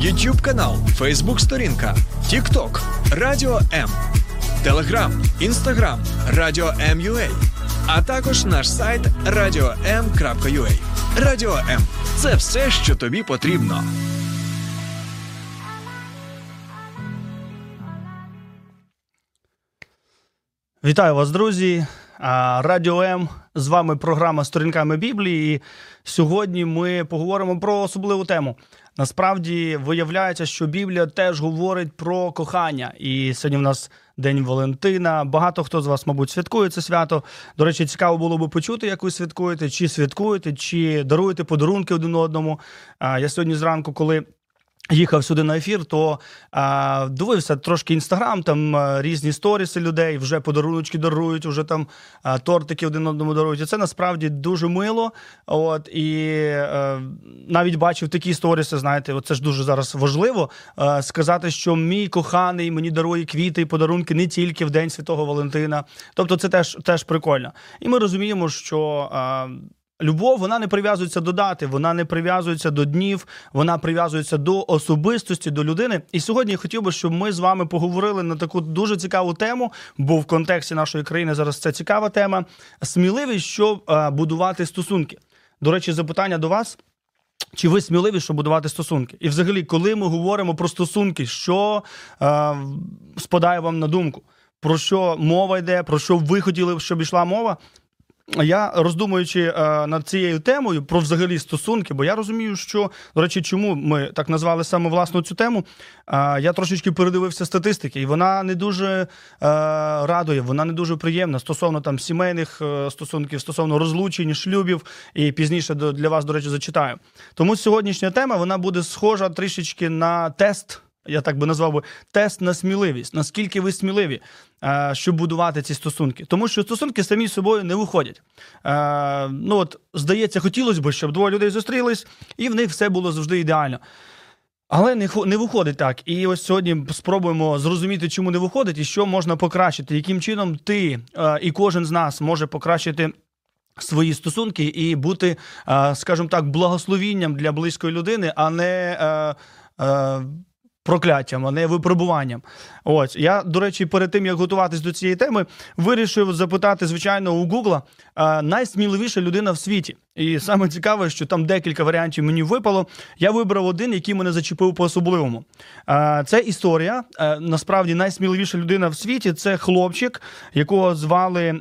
YouTube канал, Facebook сторінка, TikTok, Радіо М, Телеграм, Інстаграм, Радіо М.Ю.А. а також наш сайт radio.m.ua. Радіо М це все, що тобі потрібно. Вітаю вас, друзі. Радіо М. З вами програма Сторінками Біблії. І Сьогодні ми поговоримо про особливу тему. Насправді виявляється, що Біблія теж говорить про кохання. І сьогодні в нас День Валентина. Багато хто з вас, мабуть, святкує це свято. До речі, цікаво було би почути, як ви святкуєте, чи святкуєте, чи даруєте подарунки один одному. Я сьогодні зранку, коли Їхав сюди на ефір, то а, дивився трошки інстаграм, там різні сторіси людей, вже подарунки дарують, вже там а, тортики один одному дарують. І це насправді дуже мило. От і а, навіть бачив такі сторіси. Знаєте, це ж дуже зараз важливо а, сказати, що мій коханий мені дарує квіти і подарунки не тільки в День Святого Валентина. Тобто, це теж теж прикольно. І ми розуміємо, що. А, Любов вона не прив'язується до дати, вона не прив'язується до днів, вона прив'язується до особистості, до людини. І сьогодні я хотів би, щоб ми з вами поговорили на таку дуже цікаву тему, бо в контексті нашої країни зараз це цікава тема. Сміливість, щоб е, будувати стосунки. До речі, запитання до вас. Чи ви сміливі, щоб будувати стосунки? І взагалі, коли ми говоримо про стосунки, що е, спадає вам на думку? Про що мова йде, про що ви хотіли, щоб йшла мова? Я роздумуючи е, над цією темою про взагалі стосунки, бо я розумію, що до речі, чому ми так назвали саме власну цю тему. Е, я трошечки передивився статистики, і вона не дуже е, радує, вона не дуже приємна стосовно там сімейних стосунків, стосовно розлучень, шлюбів. І пізніше для вас, до речі, зачитаю. Тому сьогоднішня тема вона буде схожа трішечки на тест я так би назвав би тест на сміливість. Наскільки ви сміливі, е, щоб будувати ці стосунки? Тому що стосунки самі з собою не виходять. Е, ну от, здається, хотілося б, щоб двоє людей зустрілись, і в них все було завжди ідеально. Але не не виходить так. І ось сьогодні спробуємо зрозуміти, чому не виходить, і що можна покращити, яким чином ти е, і кожен з нас може покращити. Свої стосунки і бути, скажімо так, благословінням для близької людини, а не прокляттям, а не випробуванням. Ось я, до речі, перед тим як готуватись до цієї теми, вирішив запитати, звичайно, у Гугла найсміливіша людина в світі. І саме цікаве, що там декілька варіантів мені випало. Я вибрав один, який мене зачепив по особливому. Це історія. Насправді найсміливіша людина в світі це хлопчик, якого звали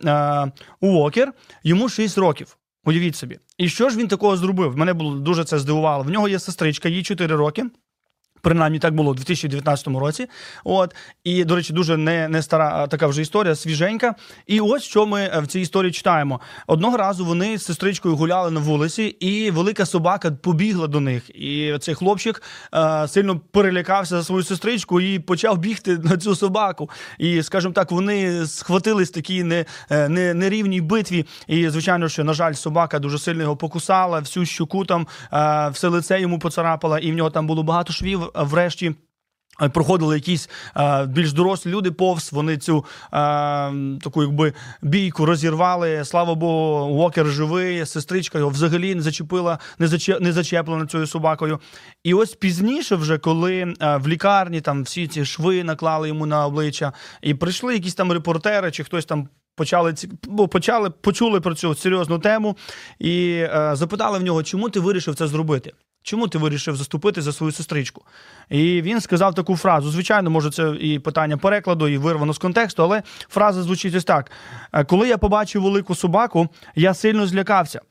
Уокер. Йому 6 років. Уявіть собі. І що ж він такого зробив? Мене було дуже це здивувало. В нього є сестричка, їй 4 роки. Принаймні так було у 2019 році. От і до речі, дуже не не стара така вже історія, свіженька. І ось що ми е, в цій історії читаємо. Одного разу вони з сестричкою гуляли на вулиці, і велика собака побігла до них. І цей хлопчик е, сильно перелякався за свою сестричку і почав бігти на цю собаку. І, скажімо так, вони схватились такі не, е, не, нерівній битві. І звичайно, що на жаль, собака дуже сильно його покусала, всю щуку там е, все лице йому поцарапала, і в нього там було багато швів врешті. Е, проходили якісь е, більш дорослі люди повз, вони цю е, таку якби бійку розірвали. Слава Богу, Уокер живий, сестричка його взагалі не зачепила, не зачеп, не зачеплена цією собакою. І ось пізніше, вже коли а, в лікарні там всі ці шви наклали йому на обличчя, і прийшли якісь там репортери, чи хтось там. Почали бо почали почули про цю серйозну тему і е, запитали в нього, чому ти вирішив це зробити? Чому ти вирішив заступити за свою сестричку? І він сказав таку фразу. Звичайно, може, це і питання перекладу, і вирвано з контексту, але фраза звучить ось так: «Е, коли я побачив велику собаку, я сильно злякався.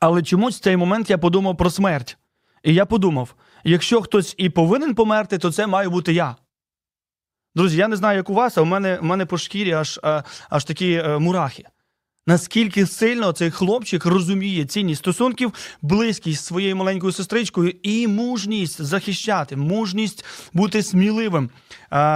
Але чомусь в цей момент я подумав про смерть. І я подумав: якщо хтось і повинен померти, то це маю бути я. Друзі, я не знаю, як у вас, а у мене у мене по шкірі аж е, аж такі е, мурахи. Наскільки сильно цей хлопчик розуміє цінність стосунків, близькість своєю маленькою сестричкою і мужність захищати, мужність бути сміливим.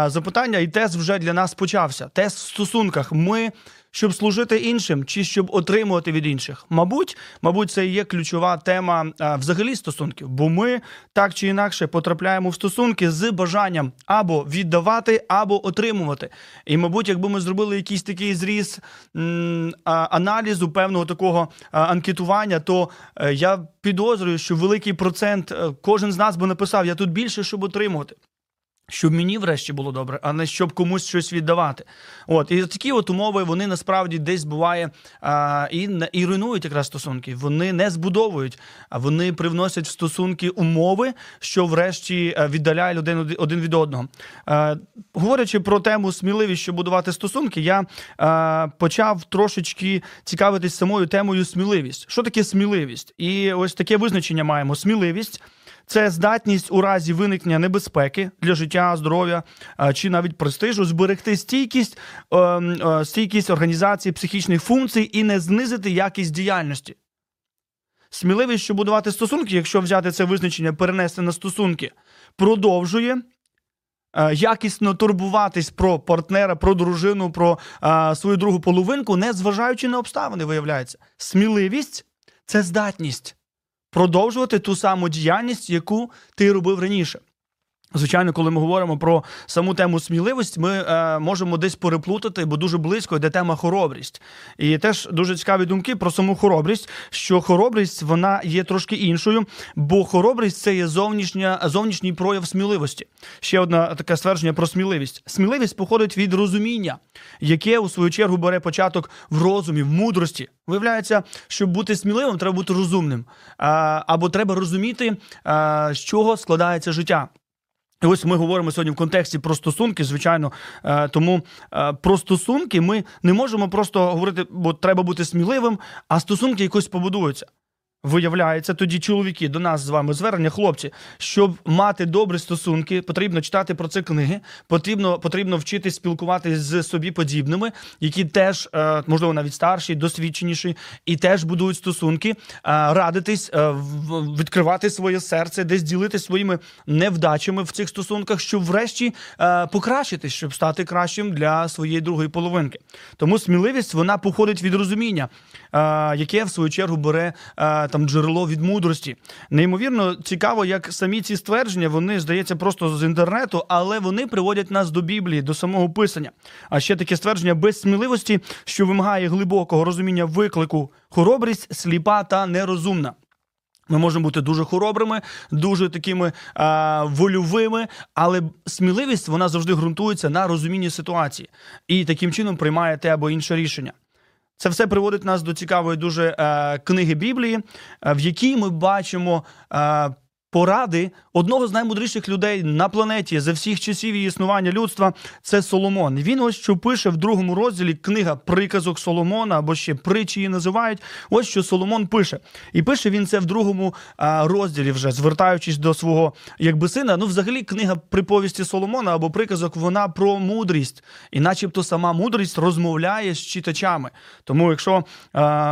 Запитання і тест вже для нас почався. Тест в стосунках. Ми щоб служити іншим, чи щоб отримувати від інших? Мабуть, мабуть, це і є ключова тема а, взагалі стосунків, бо ми так чи інакше потрапляємо в стосунки з бажанням або віддавати, або отримувати. І, мабуть, якби ми зробили якийсь такий зріз м, а, аналізу певного такого а, анкетування, то е, я підозрюю, що великий процент е, кожен з нас би написав: я тут більше, щоб отримувати. Щоб мені врешті було добре, а не щоб комусь щось віддавати. От і такі от умови вони насправді десь буває а, і і руйнують якраз стосунки. Вони не збудовують, а вони привносять в стосунки умови, що врешті е, віддаляє людей один від одного. А, говорячи про тему сміливість, щоб будувати стосунки, я а, почав трошечки цікавитись самою темою сміливість. Що таке сміливість? І ось таке визначення маємо: сміливість. Це здатність у разі виникнення небезпеки для життя, здоров'я чи навіть престижу зберегти стійкість, е, е, стійкість організації психічних функцій і не знизити якість діяльності. Сміливість, щоб будувати стосунки, якщо взяти це визначення, перенести на стосунки, продовжує. Е, якісно турбуватись про партнера, про дружину, про а, свою другу половинку, не зважаючи на обставини, виявляється. Сміливість це здатність продовжувати ту саму діяльність, яку ти робив раніше. Звичайно, коли ми говоримо про саму тему сміливість, ми е, можемо десь переплутати, бо дуже близько йде тема хоробрість. І теж дуже цікаві думки про саму хоробрість, що хоробрість вона є трошки іншою, бо хоробрість це є зовнішня, зовнішній прояв сміливості. Ще одне таке ствердження про сміливість. Сміливість походить від розуміння, яке у свою чергу бере початок в розумі, в мудрості. Виявляється, щоб бути сміливим, треба бути розумним, або треба розуміти, з чого складається життя. І ось ми говоримо сьогодні в контексті про стосунки, звичайно. Е, тому е, про стосунки ми не можемо просто говорити, бо треба бути сміливим, а стосунки якось побудуються. Виявляється, тоді чоловіки до нас з вами звернення, хлопці, щоб мати добрі стосунки, потрібно читати про це книги, потрібно потрібно вчитись спілкуватися з собі подібними, які теж, е, можливо, навіть старші, досвідченіші, і теж будують стосунки, е, радитись, е, відкривати своє серце, десь ділитися своїми невдачами в цих стосунках, щоб врешті покращитись, щоб стати кращим для своєї другої половинки. Тому сміливість вона походить від розуміння, яке в свою чергу бере там джерело від мудрості. Неймовірно цікаво, як самі ці ствердження вони здається просто з інтернету, але вони приводять нас до Біблії, до самого писання. А ще таке ствердження без сміливості, що вимагає глибокого розуміння виклику, хоробрість, сліпа та нерозумна. Ми можемо бути дуже хоробрими, дуже такими а, вольовими, але сміливість вона завжди ґрунтується на розумінні ситуації і таким чином приймає те або інше рішення. Це все приводить нас до цікавої дуже е, книги Біблії, е, в якій ми бачимо е, поради одного з наймудріших людей на планеті за всіх часів і існування людства. Це Соломон. Він ось що пише в другому розділі книга Приказок Соломона або ще притчі її називають. Ось що Соломон пише. І пише він це в другому розділі, вже звертаючись до свого якби сина. Ну, взагалі, книга приповісті Соломона або приказок, вона про мудрість, і, начебто, сама мудрість розмовляє з читачами. Тому, якщо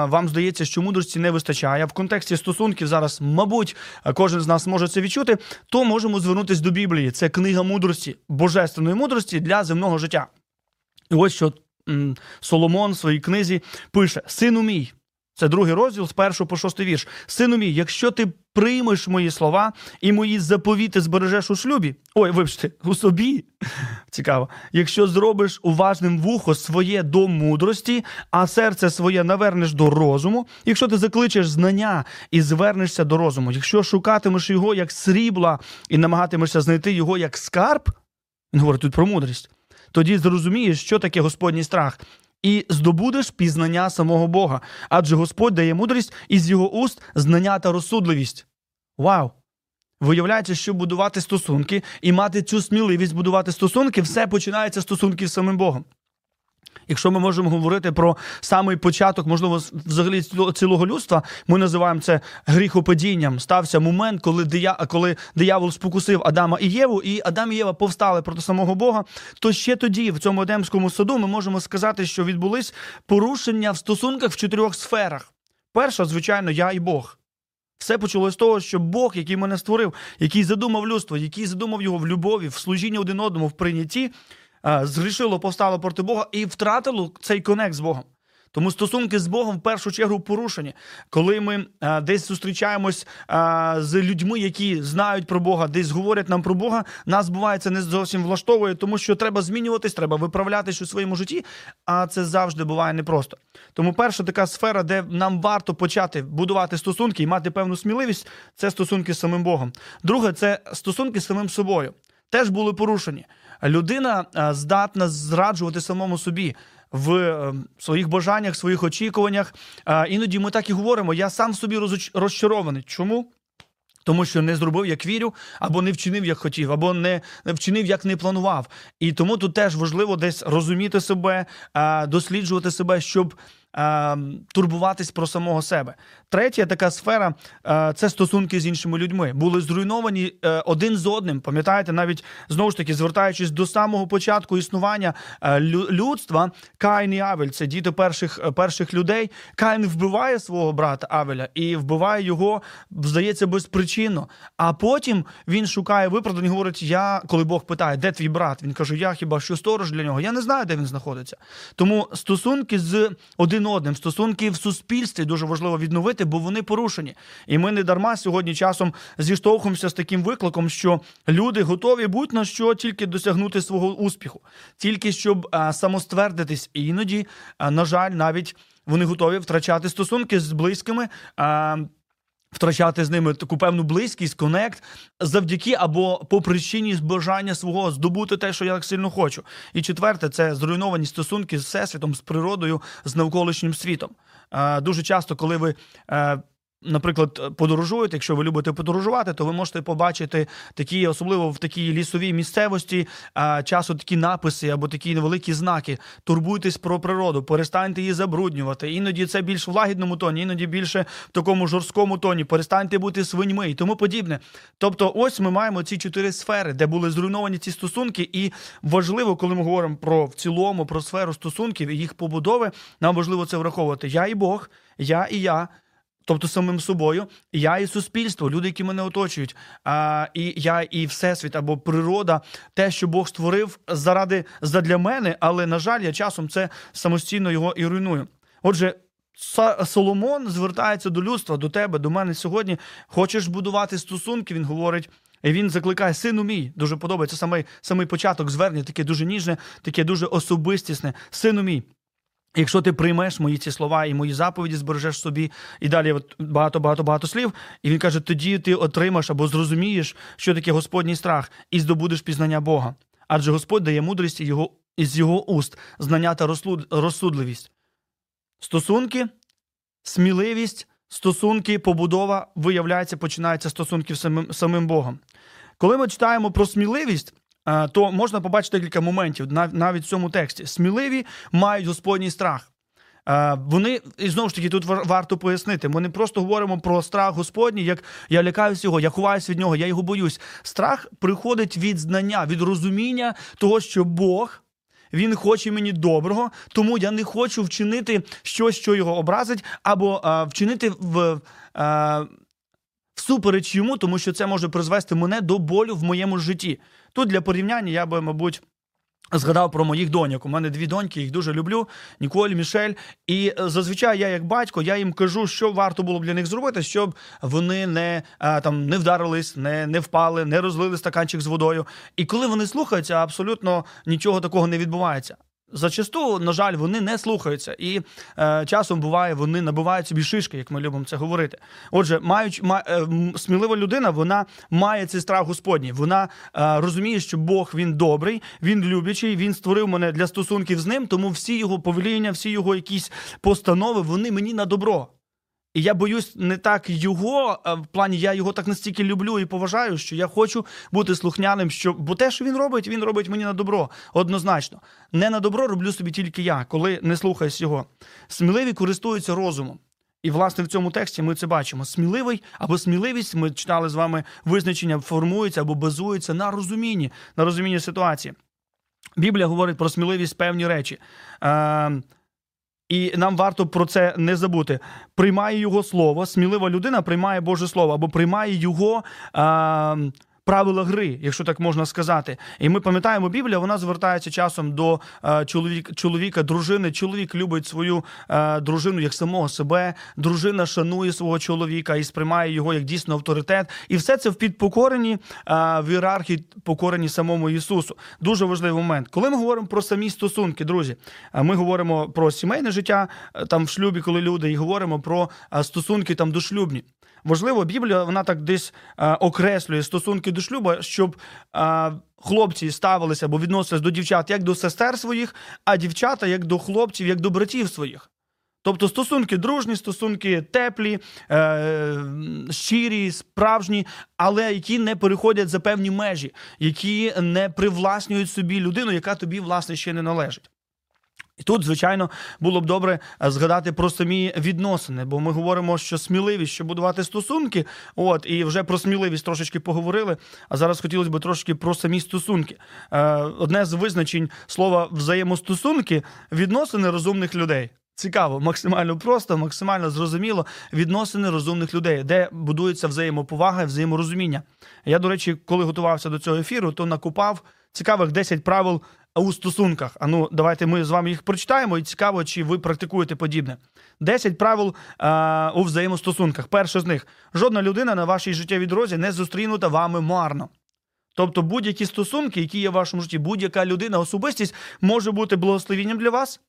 вам здається, що мудрості не вистачає в контексті стосунків, зараз, мабуть, кожен з нас може це відчути, то можемо звернутися до Біблії. Це книга мудрості, божественної мудрості для земного життя. І ось що Соломон в своїй книзі пише: Сину мій. Це другий розділ з першого по шостий вірш. Сину мій, якщо ти приймеш мої слова і мої заповіти збережеш у шлюбі, ой, вибачте, у собі. Цікаво. Якщо зробиш уважним вухо своє до мудрості, а серце своє навернеш до розуму, якщо ти закличеш знання і звернешся до розуму, якщо шукатимеш його як срібла і намагатимешся знайти його як скарб, він говорить тут про мудрість, тоді зрозумієш, що таке Господній страх і здобудеш пізнання самого Бога, адже Господь дає мудрість із його уст знання та розсудливість. Вау! Виявляється, що будувати стосунки і мати цю сміливість будувати стосунки, все починається з стосунків з самим Богом. Якщо ми можемо говорити про самий початок, можливо, взагалі цілого людства, ми називаємо це гріхопадінням. Стався момент, коли дия, коли диявол спокусив Адама і Єву, і Адам і Єва повстали проти самого Бога. То ще тоді, в цьому Едемському саду, ми можемо сказати, що відбулись порушення в стосунках в чотирьох сферах. Перша, звичайно, я і Бог. Все почалося з того, що Бог, який мене створив, який задумав людство, який задумав його в любові, в служінні один одному, в прийнятті згрішило, повстало проти Бога і втратило цей конект з Богом. Тому стосунки з Богом в першу чергу порушені. Коли ми а, е, десь зустрічаємось а, е, з людьми, які знають про Бога, десь говорять нам про Бога, нас буває це не зовсім влаштовує, тому що треба змінюватись, треба виправлятись у своєму житті. А це завжди буває непросто. Тому перша така сфера, де нам варто почати будувати стосунки і мати певну сміливість, це стосунки з самим Богом. Друге, це стосунки з самим собою. Теж були порушені. Людина здатна зраджувати самому собі в е, своїх бажаннях, своїх очікуваннях. Іноді ми так і говоримо: я сам собі розчарований. Чому? Тому що не зробив, як вірю, або не вчинив, як хотів, або не вчинив, як не планував. І тому тут теж важливо десь розуміти себе, досліджувати себе, щоб е, турбуватись про самого себе. Третя така сфера е, це стосунки з іншими людьми. Були зруйновані е, один з одним. Пам'ятаєте, навіть знову ж таки звертаючись до самого початку існування е, людства, Каїн і Авель це діти перших перших людей. Каїн вбиває свого брата Авеля і вбиває його, здається, безпричинно. А потім він шукає виправдання говорить: Я, коли Бог питає, де твій брат? Він каже: Я хіба що сторож для нього? Я не знаю, де він знаходиться. Тому стосунки з один один одним. Стосунки в суспільстві дуже важливо відновити, бо вони порушені. І ми не дарма сьогодні часом зіштовхуємося з таким викликом, що люди готові будь-на що тільки досягнути свого успіху, тільки щоб а, самоствердитись. І іноді, а, на жаль, навіть вони готові втрачати стосунки з близькими. А, втрачати з ними таку певну близькість, конект завдяки або по причині бажання свого здобути те, що я так сильно хочу. І четверте, це зруйновані стосунки з всесвітом, з природою, з навколишнім світом. Дуже часто, коли ви е, наприклад, подорожуєте, якщо ви любите подорожувати, то ви можете побачити такі, особливо в такій лісовій місцевості, часу такі написи або такі невеликі знаки. Турбуйтесь про природу, перестаньте її забруднювати. Іноді це більш в лагідному тоні, іноді більше в такому жорсткому тоні. Перестаньте бути свиньми і тому подібне. Тобто, ось ми маємо ці чотири сфери, де були зруйновані ці стосунки, і важливо, коли ми говоримо про в цілому про сферу стосунків і їх побудови, нам важливо це враховувати. Я і Бог, я і я. Тобто самим собою, я і суспільство, люди, які мене оточують, а, і я і всесвіт або природа, те, що Бог створив заради задля мене, але на жаль, я часом це самостійно його і руйную. Отже, Соломон звертається до людства, до тебе, до мене сьогодні. Хочеш будувати стосунки? Він говорить. І він закликає сину мій. Дуже подобається самий самий початок звернення, таке дуже ніжне, таке дуже особистісне. Сину мій. Якщо ти приймеш мої ці слова і мої заповіді збережеш собі, і далі от багато багато багато слів, і він каже: тоді ти отримаєш або зрозумієш, що таке Господній страх, і здобудеш пізнання Бога. Адже Господь дає мудрість його, із його уст, знання та розсудливість. Стосунки, сміливість, стосунки, побудова, виявляється, починаються стосунки з самим, самим Богом. Коли ми читаємо про сміливість, то можна побачити кілька моментів навіть в цьому тексті. Сміливі мають Господній страх. Е, вони і знову ж таки тут варто пояснити. Ми не просто говоримо про страх Господній, як я лякаюсь його, я ховаюсь від нього, я його боюсь. Страх приходить від знання, від розуміння того, що Бог. Він хоче мені доброго, тому я не хочу вчинити щось, що його образить, або а, е, вчинити в а, всупереч йому, тому що це може призвести мене до болю в моєму житті. Тут для порівняння я би, мабуть. Згадав про моїх доньок. У мене дві доньки, їх дуже люблю. Ніколь, Мішель. І е, зазвичай я, як батько, я їм кажу, що варто було б для них зробити, щоб вони не е, там не вдарились, не не впали, не розлили стаканчик з водою. І коли вони слухаються, абсолютно нічого такого не відбувається. Зачасту, на жаль, вони не слухаються, і е, часом буває, вони набувають собі шишки, як ми любимо це говорити. Отже, маючи ма, е, смілива людина, вона має цей страх Господній. Вона е, розуміє, що Бог він добрий, він любячий, він створив мене для стосунків з ним. Тому всі його повеління, всі його якісь постанови, вони мені на добро. І я боюсь не так його, в плані я його так настільки люблю і поважаю, що я хочу бути слухняним. Що бо те, що він робить, він робить мені на добро. Однозначно, не на добро роблю собі тільки я, коли не слухаюсь його. Сміливі користуються розумом. І, власне, в цьому тексті ми це бачимо. Сміливий або сміливість, ми читали з вами визначення, формується або базується на розумінні, на розумінні ситуації. Біблія говорить про сміливість певні речі. Е, і нам варто про це не забути. Приймає його слово, смілива людина приймає Боже Слово або приймає його. А, правила гри, якщо так можна сказати. І ми пам'ятаємо, Біблія вона звертається часом до е, чоловік, чоловіка, дружини. Чоловік любить свою е, дружину як самого себе. Дружина шанує свого чоловіка і сприймає його як дійсно авторитет. І все це в підпокоренні е, в ієрархії покорені самому Ісусу. Дуже важливий момент. Коли ми говоримо про самі стосунки, друзі, ми говоримо про сімейне життя там в шлюбі, коли люди, і говоримо про стосунки там дошлюбні. Важливо, Біблія вона так десь е, окреслює стосунки до шлюба, щоб е, хлопці ставилися або відносились до дівчат як до сестер своїх, а дівчата як до хлопців, як до братів своїх. Тобто стосунки дружні, стосунки теплі, е, щирі, справжні, але які не переходять за певні межі, які не привласнюють собі людину, яка тобі, власне, ще не належить. Тут, звичайно, було б добре е, згадати про самі відносини, бо ми говоримо, що сміливість, щоб будувати стосунки, от і вже про сміливість трошечки поговорили. А зараз хотілося б трошки про самі стосунки. Е, Одне з визначень слова взаємостосунки відносини розумних людей. Цікаво, максимально просто, максимально зрозуміло відносини розумних людей, де будується взаємоповага і взаєморозуміння. Я, до речі, коли готувався до цього ефіру, то накупав цікавих 10 правил у стосунках. А ну, давайте ми з вами їх прочитаємо, і цікаво, чи ви практикуєте подібне. 10 правил а, у взаємостосунках. Перше з них: жодна людина на вашій життєвій дорозі не зустрінута вами марно. Тобто будь-які стосунки, які є в вашому житті, будь-яка людина, особистість може бути благословенням для вас.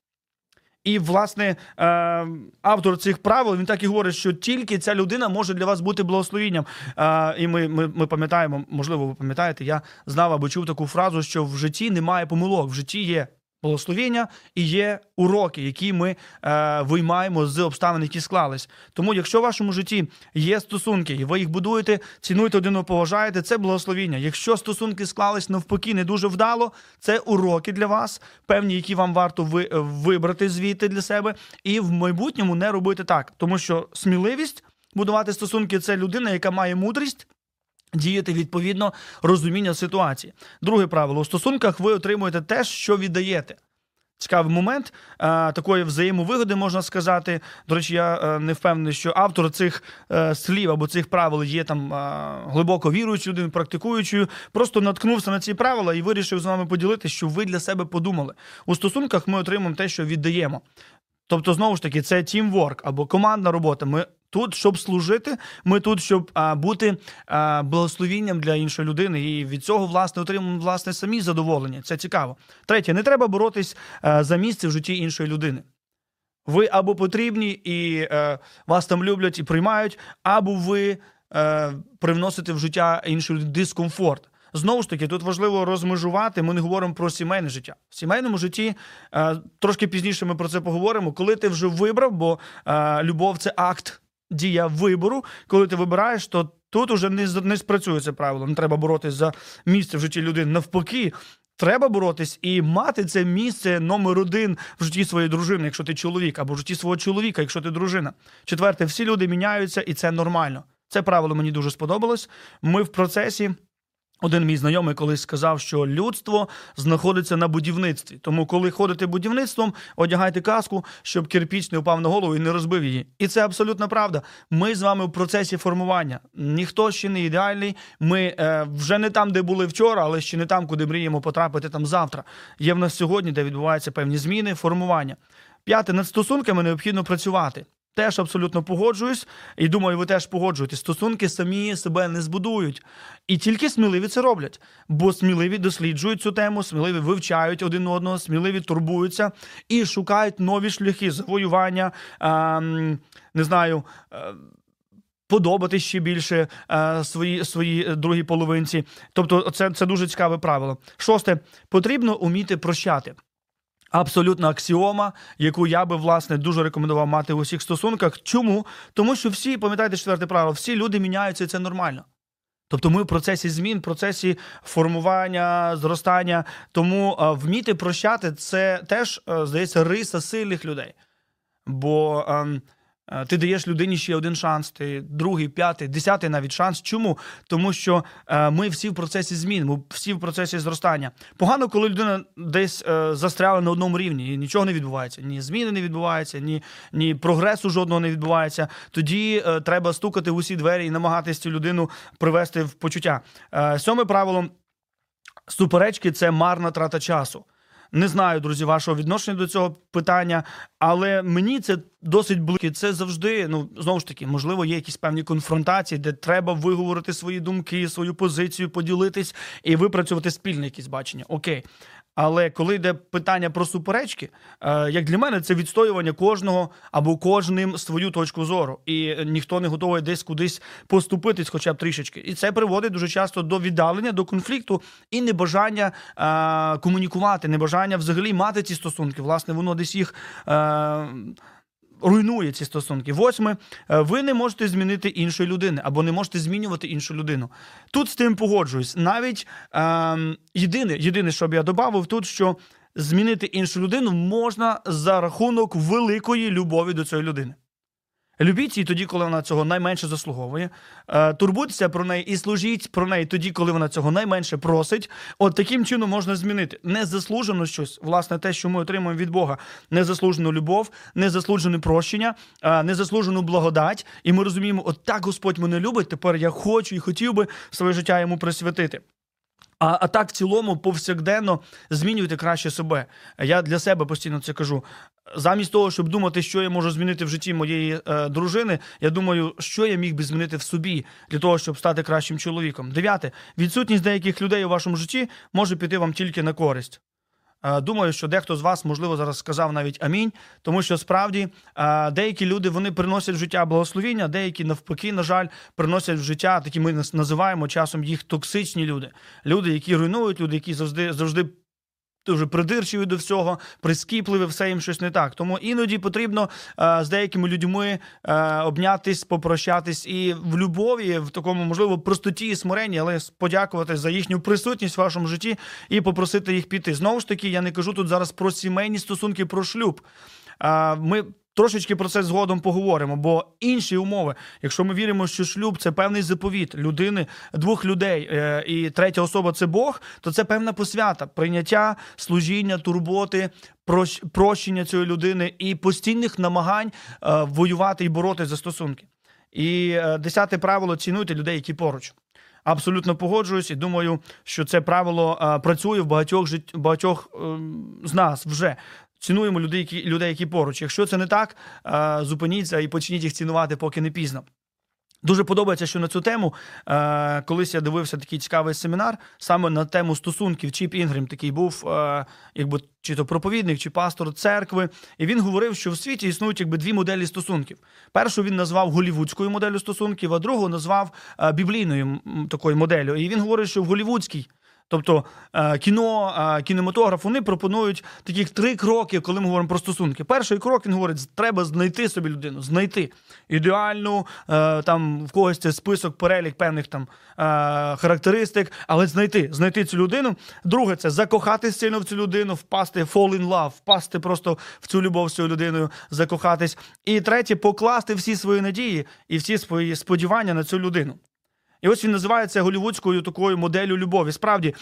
І, власне, е, автор цих правил він так і говорить, що тільки ця людина може для вас бути благословінням. Е, і ми, ми, ми пам'ятаємо, можливо, ви пам'ятаєте, я знав або чув таку фразу, що в житті немає помилок, в житті є благословення і є уроки, які ми е, виймаємо з обставин, які склались. Тому, якщо в вашому житті є стосунки, і ви їх будуєте, цінуєте один, поважаєте, це благословення. Якщо стосунки склались навпаки не дуже вдало, це уроки для вас, певні, які вам варто ви, вибрати звідти для себе, і в майбутньому не робити так, тому що сміливість будувати стосунки це людина, яка має мудрість. Діяти відповідно розуміння ситуації. Друге правило: у стосунках ви отримуєте те, що віддаєте. Цікавий момент а, такої взаємовигоди можна сказати. До речі, я а, не впевнений, що автор цих а, слів або цих правил є там а, глибоко віруючою людиною, практикуючою. Просто наткнувся на ці правила і вирішив з вами поділитися, що ви для себе подумали. У стосунках ми отримуємо те, що віддаємо. Тобто, знову ж таки, це тімворк або командна робота. Ми тут, щоб служити, ми тут, щоб а, бути а, благословінням для іншої людини, і від цього власне отримуємо власне самі задоволення. Це цікаво. Третє, не треба боротись а, за місце в житті іншої людини. Ви або потрібні і е, вас там люблять і приймають, або ви е, привносите в життя іншої дискомфорт. Знову ж таки, тут важливо розмежувати. Ми не говоримо про сімейне життя. В сімейному житті е, трошки пізніше ми про це поговоримо. Коли ти вже вибрав, бо любов це акт дія вибору. Коли ти вибираєш, то тут уже не не спрацює це правило. Не треба боротись за місце в житті людини. Навпаки. Треба боротись і мати це місце номер один в житті своєї дружини, якщо ти чоловік, або в житті свого чоловіка, якщо ти дружина. Четверте, всі люди міняються, і це нормально. Це правило мені дуже сподобалось. Ми в процесі. Один мій знайомий колись сказав, що людство знаходиться на будівництві. Тому, коли ходите будівництвом, одягайте каску, щоб кирпіч не впав на голову і не розбив її. І це абсолютно правда. Ми з вами в процесі формування. Ніхто ще не ідеальний. Ми е, вже не там, де були вчора, але ще не там, куди мріємо потрапити там завтра. Є в нас сьогодні, де відбуваються певні зміни, формування. П'яте над стосунками необхідно працювати. Теж абсолютно погоджуюсь, і думаю, ви теж погоджуєтесь. Стосунки самі себе не збудують. І тільки сміливі це роблять. Бо сміливі досліджують цю тему, сміливі вивчають один одного, сміливі турбуються і шукають нові шляхи завоювання, а, не знаю. А, Подобати ще більше а, свої свої другій половинці. Тобто, це це дуже цікаве правило. Шосте, потрібно уміти прощати. Абсолютна аксіома, яку я би власне дуже рекомендував мати в усіх стосунках. Чому? Тому що всі, пам'ятаєте, четверте правило, всі люди міняються, і це нормально. Тобто ми в процесі змін, в процесі формування, зростання. Тому а, вміти прощати це теж, а, здається, риса сильних людей. Бо а, Е, Ти даєш людині ще один шанс, ти другий, п'ятий, десятий навіть шанс. Чому? Тому що е, ми всі в процесі змін, ми всі в процесі зростання. Погано, коли людина десь е, застряла на одному рівні і нічого не відбувається, ні зміни не відбуваються, ні, ні прогресу жодного не відбувається. Тоді е, треба стукати в усі двері і намагатися цю людину привести в почуття. Е, Сьоме правило суперечки це марна трата часу. Не знаю, друзі, вашого відношення до цього питання, але мені це досить близько. Це завжди, ну знову ж таки, можливо, є якісь певні конфронтації, де треба виговорити свої думки, свою позицію, поділитись і випрацювати спільне якісь бачення. Окей. Але коли йде питання про суперечки, е, як для мене, це відстоювання кожного або кожним свою точку зору, і ніхто не готовий десь кудись поступитись, хоча б трішечки. І це приводить дуже часто до віддалення, до конфлікту і небажання е, комунікувати, небажання взагалі мати ці стосунки. Власне, воно десь їх. Руйнує ці стосунки. Восьме, е, ви не можете змінити іншої людини або не можете змінювати іншу людину. Тут з тим погоджуюсь. Навіть е, єдине, єдине, що б я додав, тут що змінити іншу людину можна за рахунок великої любові до цієї людини. Любіть її тоді, коли вона цього найменше заслуговує. Е, турбуйтеся про неї і служіть про неї тоді, коли вона цього найменше просить. От таким чином можна змінити незаслужено щось, власне, те, що ми отримуємо від Бога, незаслужену любов, незаслужене прощення, е, незаслужену благодать. І ми розуміємо, от так Господь мене любить. Тепер я хочу і хотів би своє життя йому присвятити. А, а так, в цілому, повсякденно змінюйте краще себе. Я для себе постійно це кажу. Замість того, щоб думати, що я можу змінити в житті моєї е, дружини, я думаю, що я міг би змінити в собі для того, щоб стати кращим чоловіком. Дев'яте, відсутність деяких людей у вашому житті може піти вам тільки на користь. Е, Думаю, що дехто з вас, можливо, зараз сказав навіть амінь, тому що справді е, деякі люди вони приносять в життя благословіння, деякі навпаки, на жаль, приносять в життя такі ми називаємо часом їх токсичні люди. Люди, які руйнують, люди, які завжди завжди. Дуже придирчиві до всього, прискіпливі, все їм щось не так. Тому іноді потрібно е, з деякими людьми е, обнятись, попрощатись і в любові, в такому можливо простоті і смиренні, але подякувати за їхню присутність в вашому житті і попросити їх піти. Знову ж таки, я не кажу тут зараз про сімейні стосунки, про шлюб. Е, ми Трошечки про це згодом поговоримо, бо інші умови, якщо ми віримо, що шлюб це певний заповіт людини, двох людей, е, і третя особа це Бог, то це певна посвята, прийняття, служіння, турботи, прощ- прощення цієї людини і постійних намагань е, воювати і боротися за стосунки. І е, десяте правило цінуйте людей, які поруч. Абсолютно погоджуюсь і думаю, що це правило працює в багатьох жит... багатьох е, з нас вже. Цінуємо людей, які, людей, які поруч. Якщо це не так, е, зупиніться і почніть їх цінувати, поки не пізно. Дуже подобається, що на цю тему е, колись я дивився такий цікавий семінар саме на тему стосунків. Чіп Інгрім такий був, е, якби чи то проповідник, чи пастор церкви. І він говорив, що в світі існують якби дві моделі стосунків. Першу він назвав голівудською моделлю стосунків, а другу назвав е, біблійною такою моделлю. І він говорить, що в голівудській. Тобто е, кіно, е, кінематограф, вони пропонують таких три кроки, коли ми говоримо про стосунки. Перший крок він говорить: треба знайти собі людину, знайти ідеальну, е, там в когось це список, перелік певних там характеристик, але знайти, знайти цю людину. Друге, це закохатись сильно в цю людину, впасти, fall in love, впасти просто в цю любов з цією людиною, закохатись. І третє, покласти всі свої надії і всі свої сподівання на цю людину. І ось він називається голівудською такою моделлю любові. Справді,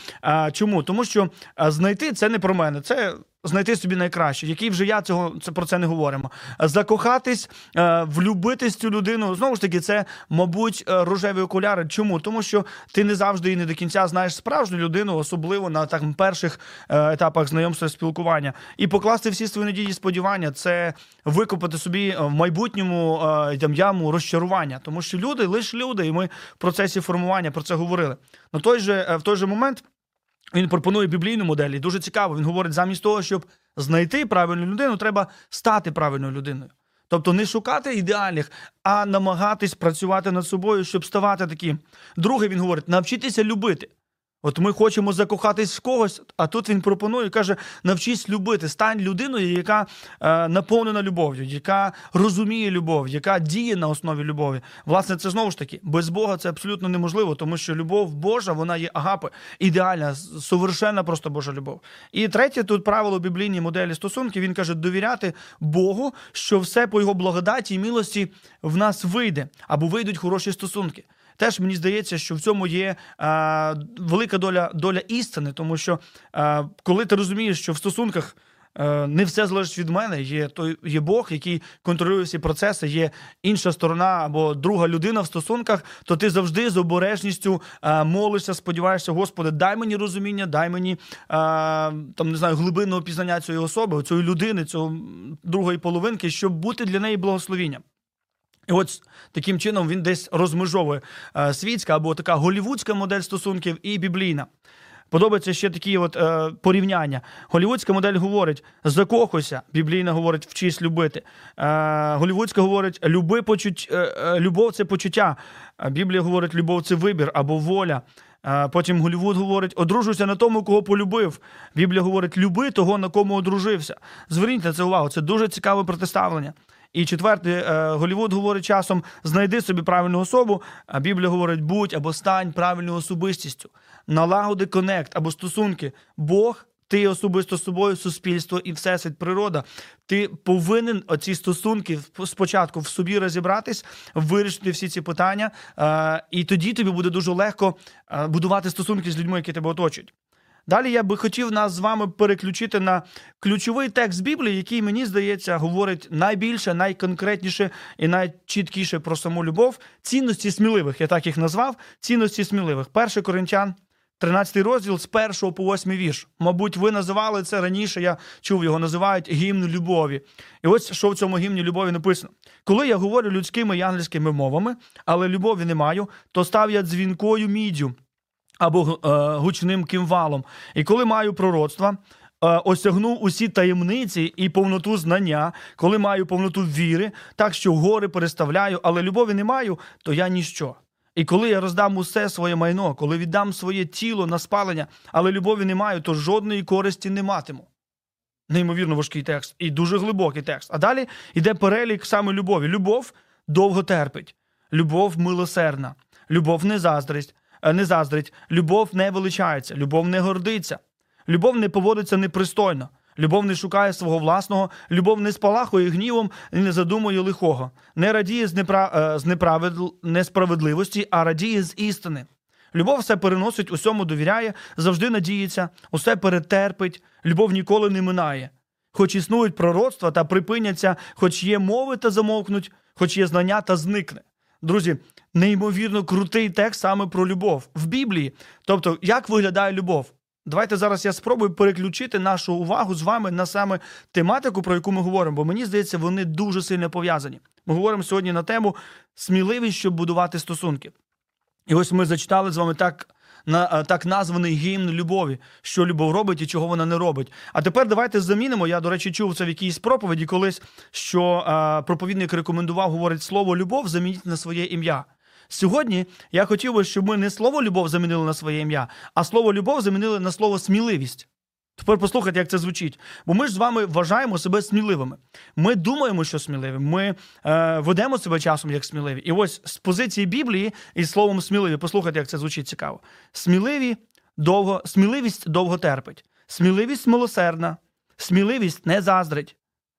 чому? Тому що знайти це не про мене, це знайти собі найкраще. Який вже я цього це про це не говоримо. Закохатись, а, влюбитись цю людину. Знову ж таки, це, мабуть, е, рожеві окуляри. Чому? Тому що ти не завжди і не до кінця знаєш справжню людину, особливо на так перших е, етапах знайомства спілкування. І покласти всі свої надії сподівання це викопати собі е, в майбутньому е, там, яму розчарування. Тому що люди лише люди, і ми в процесі формування про це говорили. На той же, е, в той же момент. Він пропонує біблійну модель, і дуже цікаво. Він говорить, замість того, щоб знайти правильну людину, треба стати правильною людиною. Тобто не шукати ідеальних, а намагатись працювати над собою, щоб ставати таким. Друге, він говорить, навчитися любити. От ми хочемо закохатись в когось, а тут він пропонує, каже: навчись любити, стань людиною, яка е, наповнена любов'ю, яка розуміє любов, яка діє на основі любові. Власне, це знову ж таки без Бога це абсолютно неможливо, тому що любов Божа, вона є агапи, ідеальна, совершенна просто Божа любов. І третє, тут правило біблійній моделі стосунків. Він каже: довіряти Богу, що все по його благодаті і милості в нас вийде або вийдуть хороші стосунки. Теж мені здається, що в цьому є а, велика доля доля істини, тому що а, коли ти розумієш, що в стосунках а, не все залежить від мене, є той є Бог, який контролює всі процеси, є інша сторона або друга людина в стосунках, то ти завжди з обережністю а, молишся, сподіваєшся, Господи, дай мені розуміння, дай мені а, там не знаю глибинного пізнання цієї особи, цієї людини, цього другої половинки, щоб бути для неї благословінням. І от таким чином він десь розмежовує е, світська або така голівудська модель стосунків і біблійна. Подобається ще такі от е, порівняння. Голівудська модель говорить закохуйся, біблійна говорить вчись любити. Е, голівудська говорить люби почуть, е, е, любов це почуття. Біблія говорить, любов це вибір або воля. Е, Потім Голівуд говорить, одружуйся на тому, кого полюбив. Біблія говорить, люби того, на кому одружився. Зверніть на це увагу, це дуже цікаве протиставлення. І четверте, Голівуд говорить часом: знайди собі правильну особу. А Біблія говорить, будь або стань правильною особистістю, налагоди конект або стосунки. Бог, ти особисто з собою, суспільство і всесвіт, природа. Ти повинен оці стосунки спочатку в собі розібратись, вирішити всі ці питання, е, і тоді тобі буде дуже легко е, будувати стосунки з людьми, які тебе оточують. Далі я би хотів нас з вами переключити на ключовий текст Біблії, який мені здається говорить найбільше, найконкретніше і найчіткіше про саму любов. Цінності сміливих, я так їх назвав. Цінності сміливих. Перший коринтян, 13 розділ з 1 по 8 вірш. Мабуть, ви називали це раніше. Я чув його, називають гімн любові. І ось що в цьому гімні любові написано: коли я говорю людськими і ангельськими мовами, але любові не маю, то став я дзвінкою міддю або е, гучним кимвалом. І коли маю пророцтва, е, осягнув усі таємниці і повноту знання, коли маю повноту віри, так що гори переставляю, але любові не маю, то я ніщо. І коли я роздам усе своє майно, коли віддам своє тіло на спалення, але любові не маю, то жодної користі не матиму. Неймовірно важкий текст і дуже глибокий текст. А далі йде перелік саме любові. Любов довго терпить, любов милосердна, любов не заздрість, не заздрить, любов не величається, любов не гордиться, любов не поводиться непристойно, любов не шукає свого власного, любов не спалахує гнівом і не задумує лихого, не радіє з, непра... Е, з неправедл... несправедливості, а радіє з істини. Любов все переносить, усьому довіряє, завжди надіється, усе перетерпить, любов ніколи не минає. Хоч існують пророцтва та припиняться, хоч є мови та замовкнуть, хоч є знання та зникне. Друзі, неймовірно крутий текст саме про любов в Біблії. Тобто, як виглядає любов? Давайте зараз я спробую переключити нашу увагу з вами на саме тематику, про яку ми говоримо, бо мені здається, вони дуже сильно пов'язані. Ми говоримо сьогодні на тему сміливість, щоб будувати стосунки. І ось ми зачитали з вами так на е, так названий гімн любові, що любов робить і чого вона не робить. А тепер давайте замінимо. Я, до речі, чув це в якійсь проповіді колись, що а, е, проповідник рекомендував говорить слово любов замініть на своє ім'я. Сьогодні я хотів би, щоб ми не слово любов замінили на своє ім'я, а слово любов замінили на слово сміливість. Тепер послухайте, як це звучить. Бо ми ж з вами вважаємо себе сміливими. Ми думаємо, що сміливі. Ми е, ведемо себе часом як сміливі. І ось з позиції Біблії і словом сміливі, послухайте, як це звучить цікаво. Сміливі довго, Сміливість довго терпить, сміливість милосердна, сміливість не заздрить.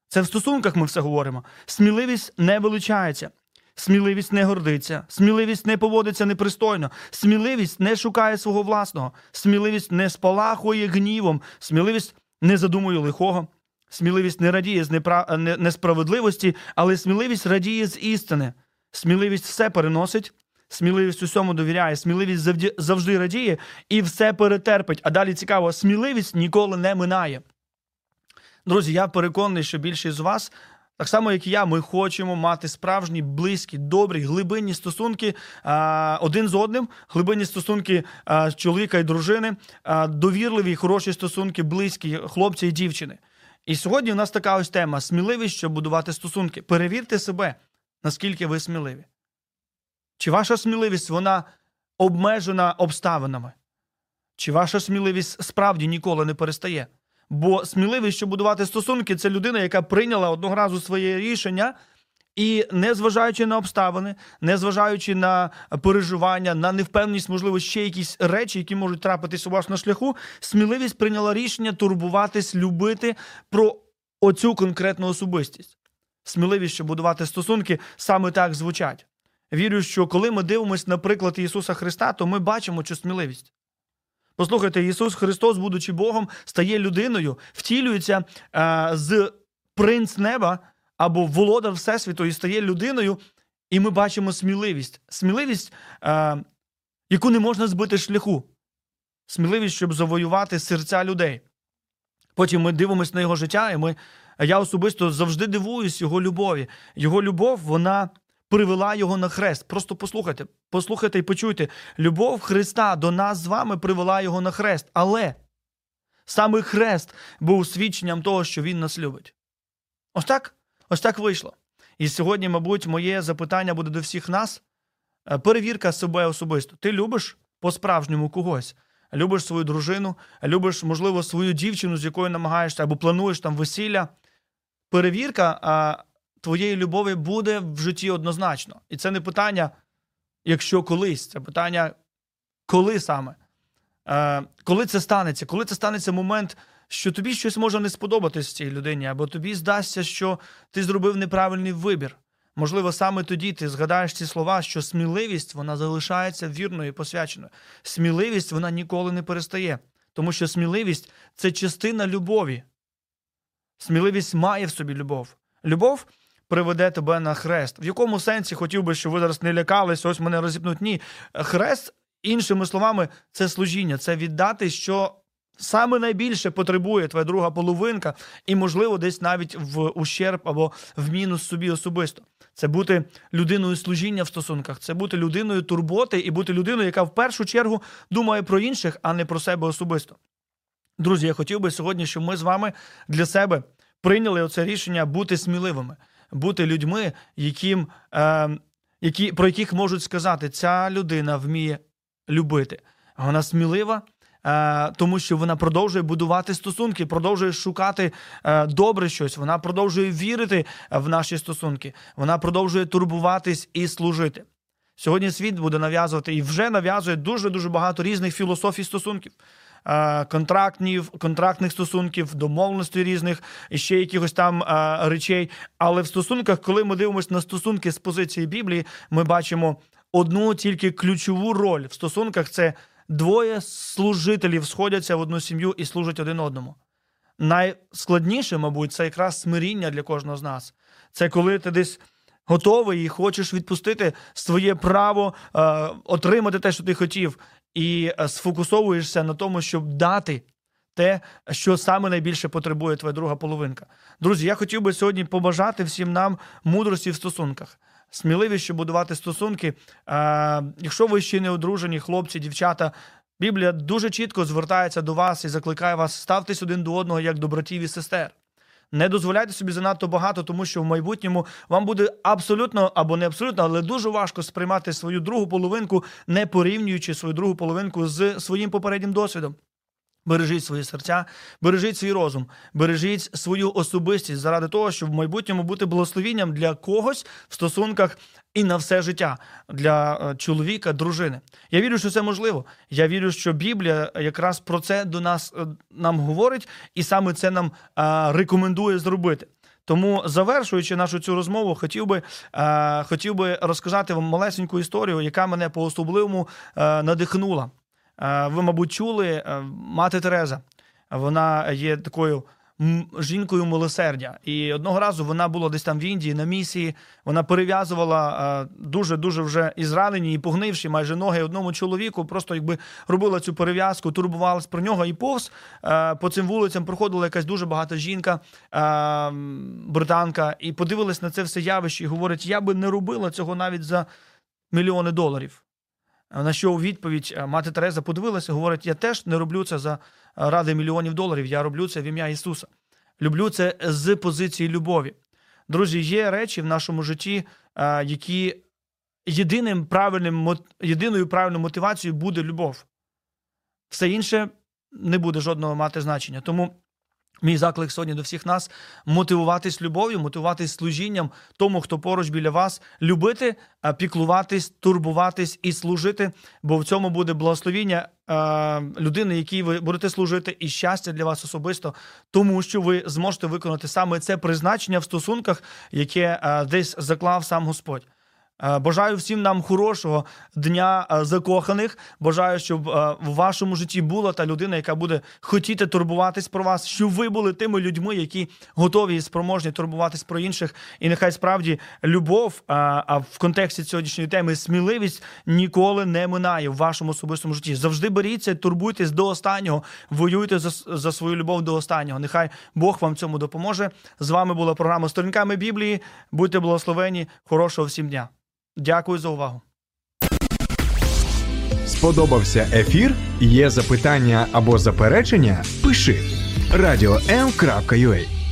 Це в стосунках ми все говоримо. Сміливість не величається. Сміливість не гордиться, сміливість не поводиться непристойно, сміливість не шукає свого власного, сміливість не спалахує гнівом, сміливість не задумує лихого, сміливість не радіє з непра... несправедливості, але сміливість радіє з істини. Сміливість все переносить, сміливість усьому довіряє, сміливість завжди, завжди радіє і все перетерпить. А далі цікаво, сміливість ніколи не минає. Друзі, я переконаний, що більшість з вас так само, як і я, ми хочемо мати справжні, близькі, добрі, глибинні стосунки а, один з одним, глибинні стосунки а, чоловіка і дружини, а, довірливі, хороші стосунки, близькі, хлопці і дівчини. І сьогодні у нас така ось тема: сміливість, щоб будувати стосунки. Перевірте себе, наскільки ви сміливі. Чи ваша сміливість вона обмежена обставинами? Чи ваша сміливість справді ніколи не перестає? Бо сміливість, щоб будувати стосунки, це людина, яка прийняла одного разу своє рішення. І незважаючи на обставини, незважаючи на переживання, на невпевненість, можливо, ще якісь речі, які можуть трапитись у вас на шляху, сміливість прийняла рішення турбуватись, любити про оцю конкретну особистість. Сміливість, щоб будувати стосунки, саме так звучать. Вірю, що коли ми дивимося на приклад Ісуса Христа, то ми бачимо цю сміливість. Послухайте, Ісус Христос, будучи Богом, стає людиною, втілюється е, з принц неба або володар Всесвіту і стає людиною, і ми бачимо сміливість. Сміливість, е, яку не можна збити шляху. Сміливість, щоб завоювати серця людей. Потім ми дивимося на його життя, і ми, я особисто завжди дивуюсь його любові. Його любов, вона привела його на хрест. Просто послухайте, послухайте і почуйте. Любов Христа до нас з вами привела його на хрест. Але саме хрест був свідченням того, що він нас любить. Ось так, ось так вийшло. І сьогодні, мабуть, моє запитання буде до всіх нас. Е, Перевірка себе особисто. Ти любиш по-справжньому когось? Любиш свою дружину, любиш, можливо, свою дівчину, з якою намагаєшся або плануєш там весілля. Перевірка а, твоєї любові буде в житті однозначно. І це не питання, якщо колись, це питання, коли саме. Е, коли це станеться? Коли це станеться момент, що тобі щось може не сподобатись цій людині, або тобі здасться, що ти зробив неправильний вибір. Можливо, саме тоді ти згадаєш ці слова, що сміливість вона залишається вірною і посвяченою. Сміливість вона ніколи не перестає, тому що сміливість це частина любові. Сміливість має в собі любов. Любов приведе тебе на хрест. В якому сенсі хотів би, щоб ви зараз не лякались, ось мене розіпнуть? Ні. Хрест, іншими словами, це служіння, це віддати, що саме найбільше потребує твоя друга половинка, і, можливо, десь навіть в ущерб або в мінус собі особисто. Це бути людиною служіння в стосунках, це бути людиною турботи і бути людиною, яка в першу чергу думає про інших, а не про себе особисто. Друзі, я хотів би сьогодні, щоб ми з вами для себе прийняли оце рішення бути сміливими, бути людьми, яким, е, які, про яких можуть сказати, ця людина вміє любити. Вона смілива, е, тому що вона продовжує будувати стосунки, продовжує шукати е, добре щось. Вона продовжує вірити в наші стосунки. Вона продовжує турбуватись і служити. Сьогодні світ буде нав'язувати і вже нав'язує дуже дуже багато різних філософій стосунків. Е, Контрактів, контрактних стосунків, домовленостей різних і ще якихось там е, речей. Але в стосунках, коли ми дивимося на стосунки з позиції Біблії, ми бачимо одну тільки ключову роль в стосунках це двоє служителів сходяться в одну сім'ю і служать один одному. Найскладніше, мабуть, це якраз смиріння для кожного з нас. Це коли ти десь готовий і хочеш відпустити своє право е, отримати те, що ти хотів, і е, сфокусовуєшся на тому, щоб дати те, що саме найбільше потребує твоя друга половинка. Друзі, я хотів би сьогодні побажати всім нам мудрості в стосунках. Сміливість, щоб будувати стосунки. Е, якщо ви ще не одружені, хлопці, дівчата, Біблія дуже чітко звертається до вас і закликає вас ставтесь один до одного як до братів і сестер. Не дозволяйте собі занадто багато, тому що в майбутньому вам буде абсолютно або не абсолютно, але дуже важко сприймати свою другу половинку, не порівнюючи свою другу половинку з своїм попереднім досвідом. Бережіть свої серця, бережіть свій розум, бережіть свою особистість заради того, щоб в майбутньому бути благословінням для когось в стосунках і на все життя для е, чоловіка, дружини. Я вірю, що це можливо. Я вірю, що Біблія якраз про це до нас е, нам говорить, і саме це нам е, рекомендує зробити. Тому, завершуючи нашу цю розмову, хотів би е, хотів би розказати вам малесеньку історію, яка мене по особливому е, надихнула. Е, ви, мабуть, чули е, мати Тереза. Вона є такою жінкою милосердя. І одного разу вона була десь там в Індії на місії. Вона перев'язувала дуже дуже вже і зранені, і погнивші майже ноги одному чоловіку. Просто якби робила цю перев'язку, турбувалась про нього і повз е, по цим вулицям проходила якась дуже багата жінка, е, британка, і подивилась на це все явище і говорить: я би не робила цього навіть за мільйони доларів. На що у відповідь е, мати Тереза подивилася, говорить: я теж не роблю це за ради мільйонів доларів. Я роблю це в ім'я Ісуса. Люблю це з позиції любові. Друзі, є речі в нашому житті, е, які єдиним правильним єдиною правильною мотивацією буде любов. все інше не буде жодного мати значення. Тому. Мій заклик сьогодні до всіх нас мотивуватись любов'ю, мотивуватись служінням тому, хто поруч біля вас, любити, піклуватись, турбуватись і служити, бо в цьому буде благословіння людини, якій ви будете служити, і щастя для вас особисто, тому що ви зможете виконати саме це призначення в стосунках, яке десь заклав сам Господь. Е, Бажаю всім нам хорошого дня е, закоханих. Бажаю, щоб е, в вашому житті була та людина, яка буде хотіти турбуватись про вас, щоб ви були тими людьми, які готові і спроможні турбуватись про інших. І нехай справді любов, а, в контексті сьогоднішньої теми сміливість ніколи не минає в вашому особистому житті. Завжди беріться, турбуйтесь до останнього, воюйте за, за свою любов до останнього. Нехай Бог вам цьому допоможе. З вами була програма Сторінками Біблії. Будьте благословені. Хорошого всім дня. Дякую за увагу. Сподобався ефір? Є запитання або заперечення? Пиши радіом.ua